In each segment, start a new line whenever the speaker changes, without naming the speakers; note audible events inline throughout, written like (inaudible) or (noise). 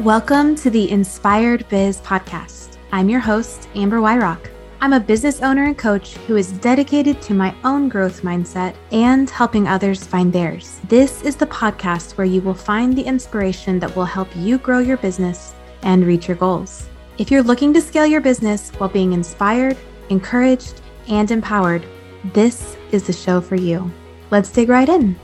Welcome to the Inspired Biz podcast. I'm your host, Amber Wyrock. I'm a business owner and coach who is dedicated to my own growth mindset and helping others find theirs. This is the podcast where you will find the inspiration that will help you grow your business and reach your goals. If you're looking to scale your business while being inspired, encouraged, and empowered, this is the show for you. Let's dig right in.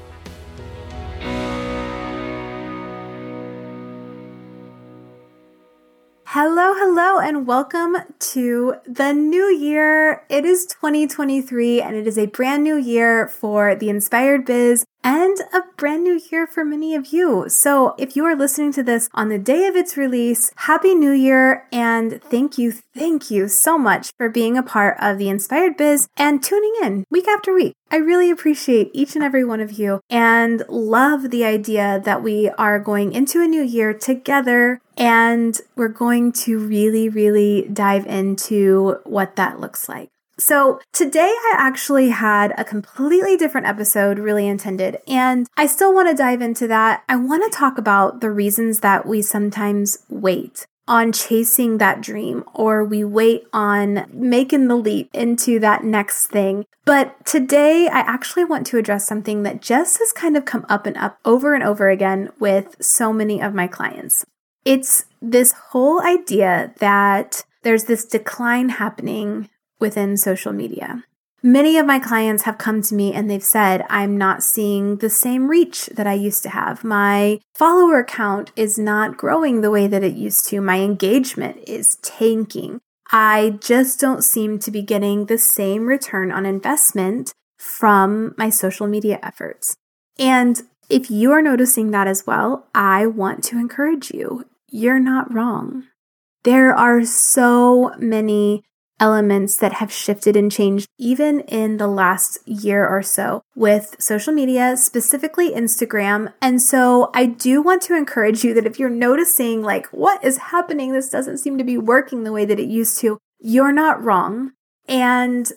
Hello, hello, and welcome to the new year. It is 2023 and it is a brand new year for the Inspired Biz and a brand new year for many of you. So, if you are listening to this on the day of its release, Happy New Year and thank you, thank you so much for being a part of the Inspired Biz and tuning in week after week. I really appreciate each and every one of you and love the idea that we are going into a new year together and we're going to really, really dive into what that looks like. So, today I actually had a completely different episode, really intended, and I still want to dive into that. I want to talk about the reasons that we sometimes wait on chasing that dream or we wait on making the leap into that next thing. But today I actually want to address something that just has kind of come up and up over and over again with so many of my clients. It's this whole idea that there's this decline happening within social media. Many of my clients have come to me and they've said, I'm not seeing the same reach that I used to have. My follower count is not growing the way that it used to. My engagement is tanking. I just don't seem to be getting the same return on investment from my social media efforts. And if you are noticing that as well, I want to encourage you. You're not wrong. There are so many elements that have shifted and changed even in the last year or so with social media, specifically Instagram. And so I do want to encourage you that if you're noticing, like, what is happening? This doesn't seem to be working the way that it used to. You're not wrong. And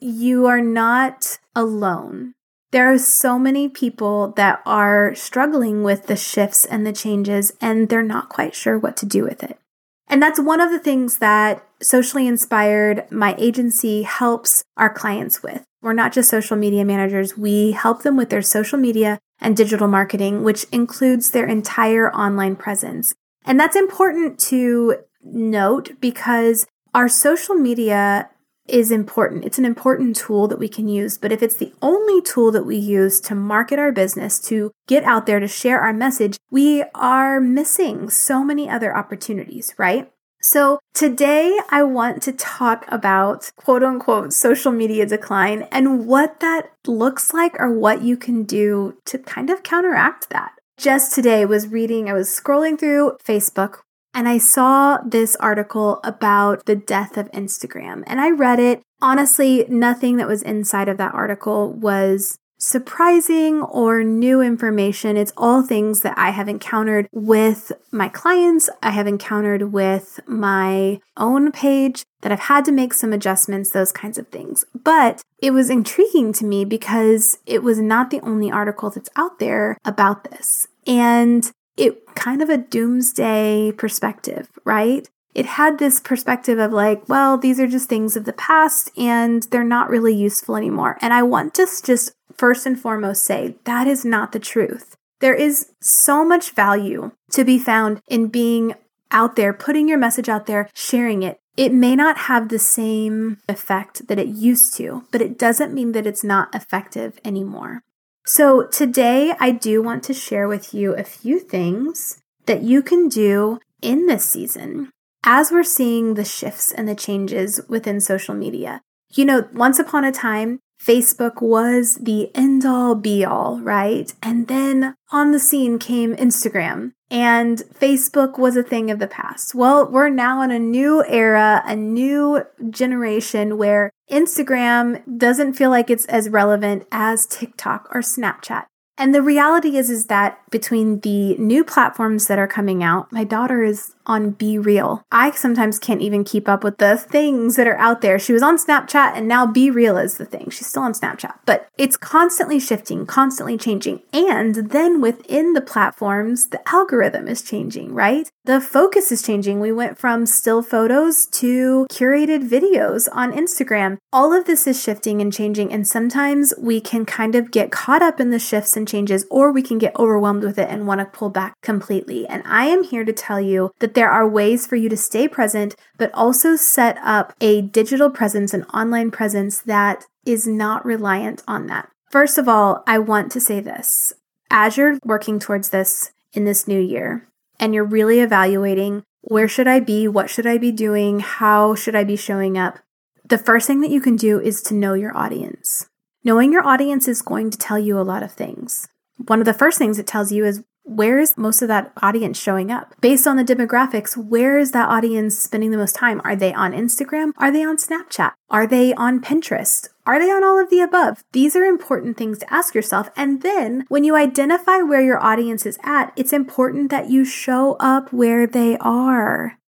you are not alone. There are so many people that are struggling with the shifts and the changes, and they're not quite sure what to do with it. And that's one of the things that Socially Inspired, my agency, helps our clients with. We're not just social media managers, we help them with their social media and digital marketing, which includes their entire online presence. And that's important to note because our social media is important. It's an important tool that we can use. But if it's the only tool that we use to market our business, to get out there, to share our message, we are missing so many other opportunities, right? So today I want to talk about quote unquote social media decline and what that looks like or what you can do to kind of counteract that. Just today was reading, I was scrolling through Facebook and I saw this article about the death of Instagram and I read it. Honestly, nothing that was inside of that article was surprising or new information. It's all things that I have encountered with my clients, I have encountered with my own page, that I've had to make some adjustments, those kinds of things. But it was intriguing to me because it was not the only article that's out there about this. And it kind of a doomsday perspective, right? It had this perspective of like, well, these are just things of the past and they're not really useful anymore. And I want to just first and foremost say that is not the truth. There is so much value to be found in being out there, putting your message out there, sharing it. It may not have the same effect that it used to, but it doesn't mean that it's not effective anymore. So, today I do want to share with you a few things that you can do in this season as we're seeing the shifts and the changes within social media. You know, once upon a time, Facebook was the end all be all, right? And then on the scene came Instagram, and Facebook was a thing of the past. Well, we're now in a new era, a new generation where Instagram doesn't feel like it's as relevant as TikTok or Snapchat. And the reality is is that between the new platforms that are coming out, my daughter is on BeReal. I sometimes can't even keep up with the things that are out there. She was on Snapchat and now BeReal is the thing. She's still on Snapchat, but it's constantly shifting, constantly changing. And then within the platforms, the algorithm is changing, right? The focus is changing. We went from still photos to curated videos on Instagram. All of this is shifting and changing. And sometimes we can kind of get caught up in the shifts and changes, or we can get overwhelmed with it and want to pull back completely. And I am here to tell you that there are ways for you to stay present, but also set up a digital presence, an online presence that is not reliant on that. First of all, I want to say this as you're working towards this in this new year, and you're really evaluating where should I be? What should I be doing? How should I be showing up? The first thing that you can do is to know your audience. Knowing your audience is going to tell you a lot of things. One of the first things it tells you is where is most of that audience showing up? Based on the demographics, where is that audience spending the most time? Are they on Instagram? Are they on Snapchat? Are they on Pinterest? Are they on all of the above? These are important things to ask yourself. And then when you identify where your audience is at, it's important that you show up where they are.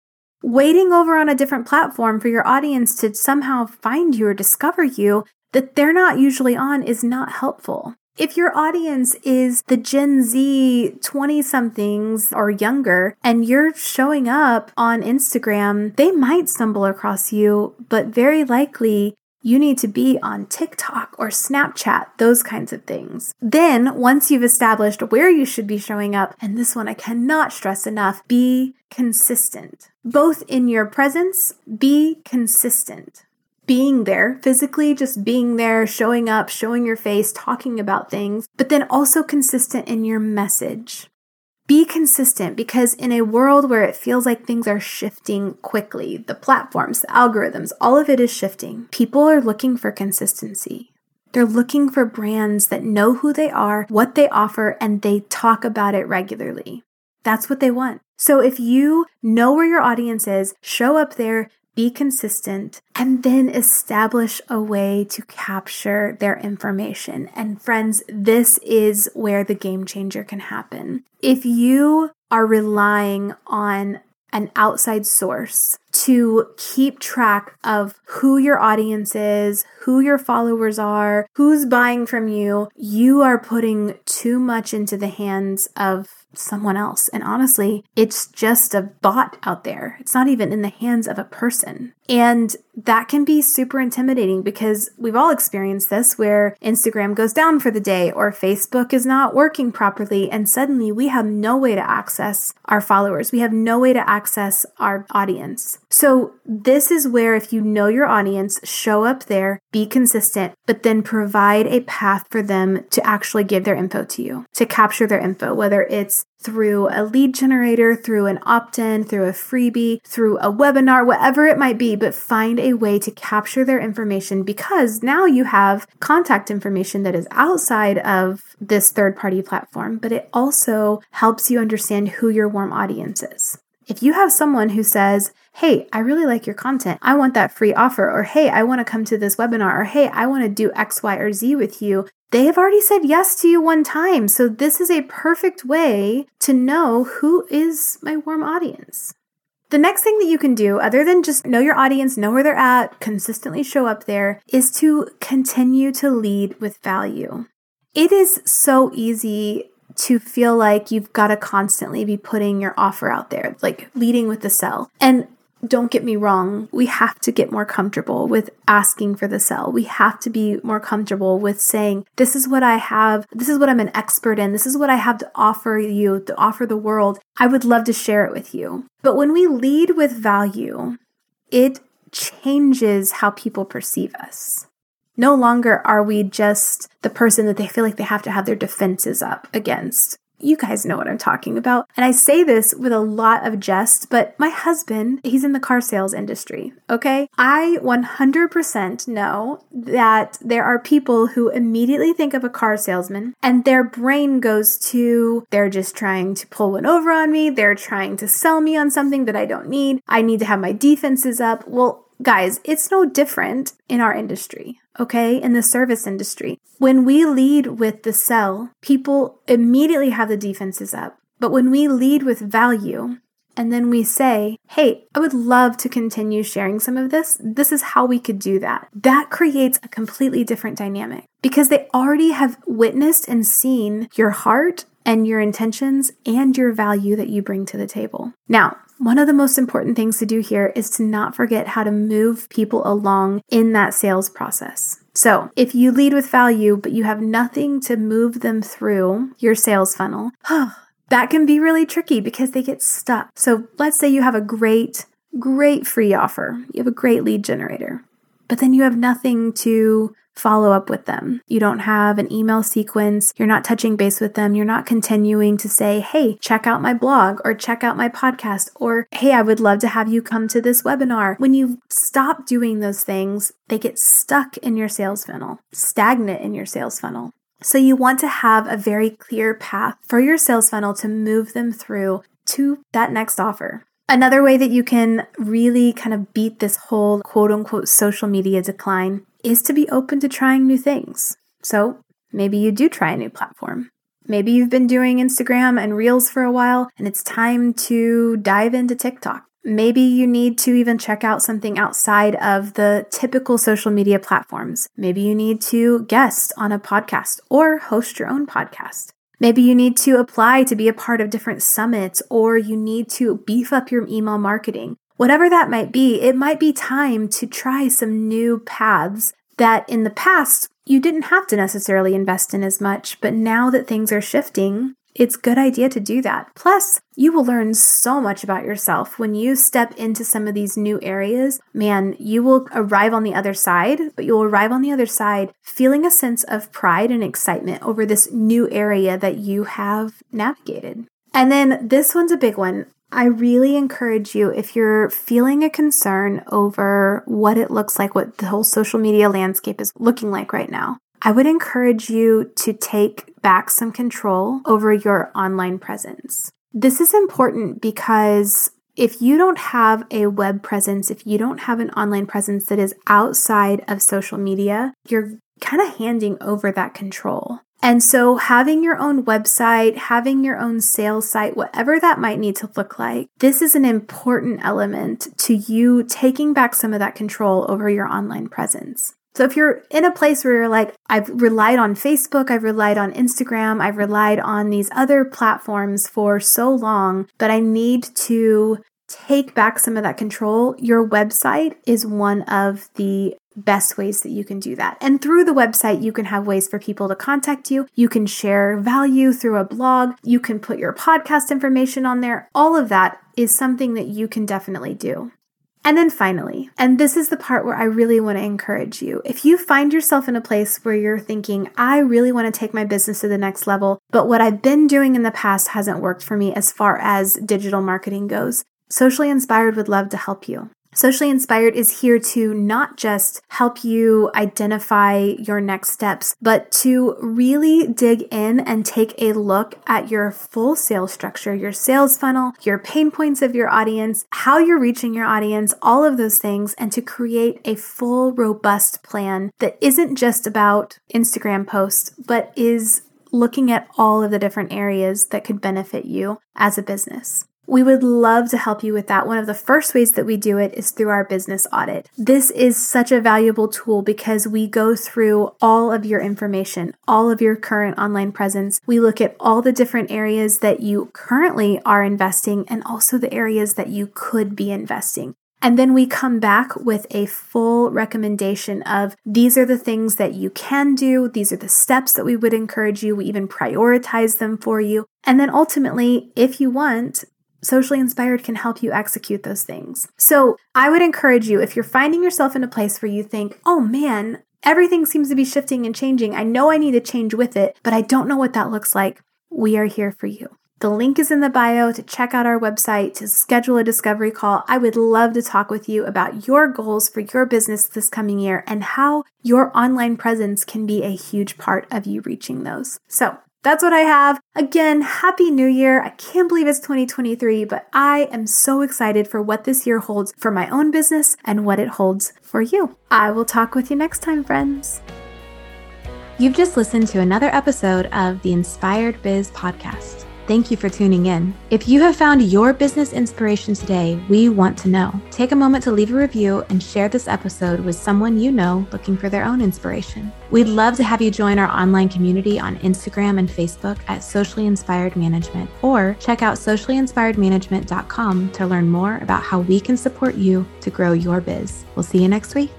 Waiting over on a different platform for your audience to somehow find you or discover you that they're not usually on is not helpful. If your audience is the Gen Z 20 somethings or younger and you're showing up on Instagram, they might stumble across you, but very likely you need to be on TikTok or Snapchat, those kinds of things. Then, once you've established where you should be showing up, and this one I cannot stress enough, be consistent. Both in your presence, be consistent being there, physically just being there, showing up, showing your face, talking about things, but then also consistent in your message. Be consistent because in a world where it feels like things are shifting quickly, the platforms, the algorithms, all of it is shifting. People are looking for consistency. They're looking for brands that know who they are, what they offer, and they talk about it regularly. That's what they want. So if you know where your audience is, show up there, be consistent, and then establish a way to capture their information. And friends, this is where the game changer can happen. If you are relying on an outside source to keep track of who your audience is, who your followers are, who's buying from you, you are putting too much into the hands of someone else. And honestly, it's just a bot out there. It's not even in the hands of a person. And that can be super intimidating because we've all experienced this where Instagram goes down for the day or Facebook is not working properly. And suddenly we have no way to access our followers. We have no way to access our audience. So, this is where if you know your audience, show up there, be consistent, but then provide a path for them to actually give their info to you, to capture their info, whether it's through a lead generator, through an opt in, through a freebie, through a webinar, whatever it might be, but find a way to capture their information because now you have contact information that is outside of this third party platform, but it also helps you understand who your warm audience is. If you have someone who says, Hey, I really like your content. I want that free offer. Or, Hey, I want to come to this webinar. Or, Hey, I want to do X, Y, or Z with you they have already said yes to you one time. So this is a perfect way to know who is my warm audience. The next thing that you can do, other than just know your audience, know where they're at, consistently show up there, is to continue to lead with value. It is so easy to feel like you've got to constantly be putting your offer out there, like leading with the sell. And don't get me wrong, we have to get more comfortable with asking for the sell. We have to be more comfortable with saying, This is what I have. This is what I'm an expert in. This is what I have to offer you, to offer the world. I would love to share it with you. But when we lead with value, it changes how people perceive us. No longer are we just the person that they feel like they have to have their defenses up against. You guys know what I'm talking about. And I say this with a lot of jest, but my husband, he's in the car sales industry, okay? I 100% know that there are people who immediately think of a car salesman and their brain goes to, they're just trying to pull one over on me. They're trying to sell me on something that I don't need. I need to have my defenses up. Well, guys, it's no different in our industry, okay? In the service industry. When we lead with the sell, people immediately have the defenses up. But when we lead with value, and then we say, hey, I would love to continue sharing some of this. This is how we could do that. That creates a completely different dynamic because they already have witnessed and seen your heart and your intentions and your value that you bring to the table. Now, one of the most important things to do here is to not forget how to move people along in that sales process. So, if you lead with value, but you have nothing to move them through your sales funnel, (sighs) that can be really tricky because they get stuck. So let's say you have a great, great free offer, you have a great lead generator, but then you have nothing to follow up with them. You don't have an email sequence. You're not touching base with them. You're not continuing to say, hey, check out my blog or check out my podcast or hey, I would love to have you come to this webinar. When you stop doing those things, they get stuck in your sales funnel, stagnant in your sales funnel. So you want to have a very clear path for your sales funnel to move them through to that next offer. Another way that you can really kind of beat this whole quote unquote social media decline is to be open to trying new things. So maybe you do try a new platform. Maybe you've been doing Instagram and Reels for a while and it's time to dive into TikTok. Maybe you need to even check out something outside of the typical social media platforms. Maybe you need to guest on a podcast or host your own podcast. Maybe you need to apply to be a part of different summits or you need to beef up your email marketing. Whatever that might be, it might be time to try some new paths that in the past you didn't have to necessarily invest in as much, but now that things are shifting, it's a good idea to do that. Plus, you will learn so much about yourself when you step into some of these new areas. Man, you will arrive on the other side, but you'll arrive on the other side feeling a sense of pride and excitement over this new area that you have navigated. And then this one's a big one. I really encourage you if you're feeling a concern over what it looks like, what the whole social media landscape is looking like right now. I would encourage you to take back some control over your online presence. This is important because if you don't have a web presence, if you don't have an online presence that is outside of social media, you're kind of handing over that control. And so, having your own website, having your own sales site, whatever that might need to look like, this is an important element to you taking back some of that control over your online presence. So if you're in a place where you're like, I've relied on Facebook, I've relied on Instagram, I've relied on these other platforms for so long, but I need to take back some of that control, your website is one of the best ways that you can do that. And through the website, you can have ways for people to contact you. You can share value through a blog. You can put your podcast information on there. All of that is something that you can definitely do. And then finally, and this is the part where I really want to encourage you. If you find yourself in a place where you're thinking, I really want to take my business to the next level, but what I've been doing in the past hasn't worked for me as far as digital marketing goes, Socially Inspired would love to help you. Socially Inspired is here to not just help you identify your next steps, but to really dig in and take a look at your full sales structure, your sales funnel, your pain points of your audience, how you're reaching your audience, all of those things, and to create a full, robust plan that isn't just about Instagram posts, but is looking at all of the different areas that could benefit you as a business. We would love to help you with that. One of the first ways that we do it is through our business audit. This is such a valuable tool because we go through all of your information, all of your current online presence. We look at all the different areas that you currently are investing and also the areas that you could be investing. And then we come back with a full recommendation of these are the things that you can do. These are the steps that we would encourage you. We even prioritize them for you. And then ultimately, if you want, Socially Inspired can help you execute those things. So I would encourage you if you're finding yourself in a place where you think, oh man, everything seems to be shifting and changing. I know I need to change with it, but I don't know what that looks like. We are here for you. The link is in the bio to check out our website, to schedule a discovery call. I would love to talk with you about your goals for your business this coming year and how your online presence can be a huge part of you reaching those. So That's what I have. Again, Happy New Year. I can't believe it's 2023, but I am so excited for what this year holds for my own business and what it holds for you. I will talk with you next time, friends. You've just listened to another episode of the Inspired Biz podcast. Thank you for tuning in. If you have found your business inspiration today, we want to know. Take a moment to leave a review and share this episode with someone you know looking for their own inspiration. We'd love to have you join our online community on Instagram and Facebook at Socially Inspired Management, or check out sociallyinspiredmanagement.com to learn more about how we can support you to grow your biz. We'll see you next week.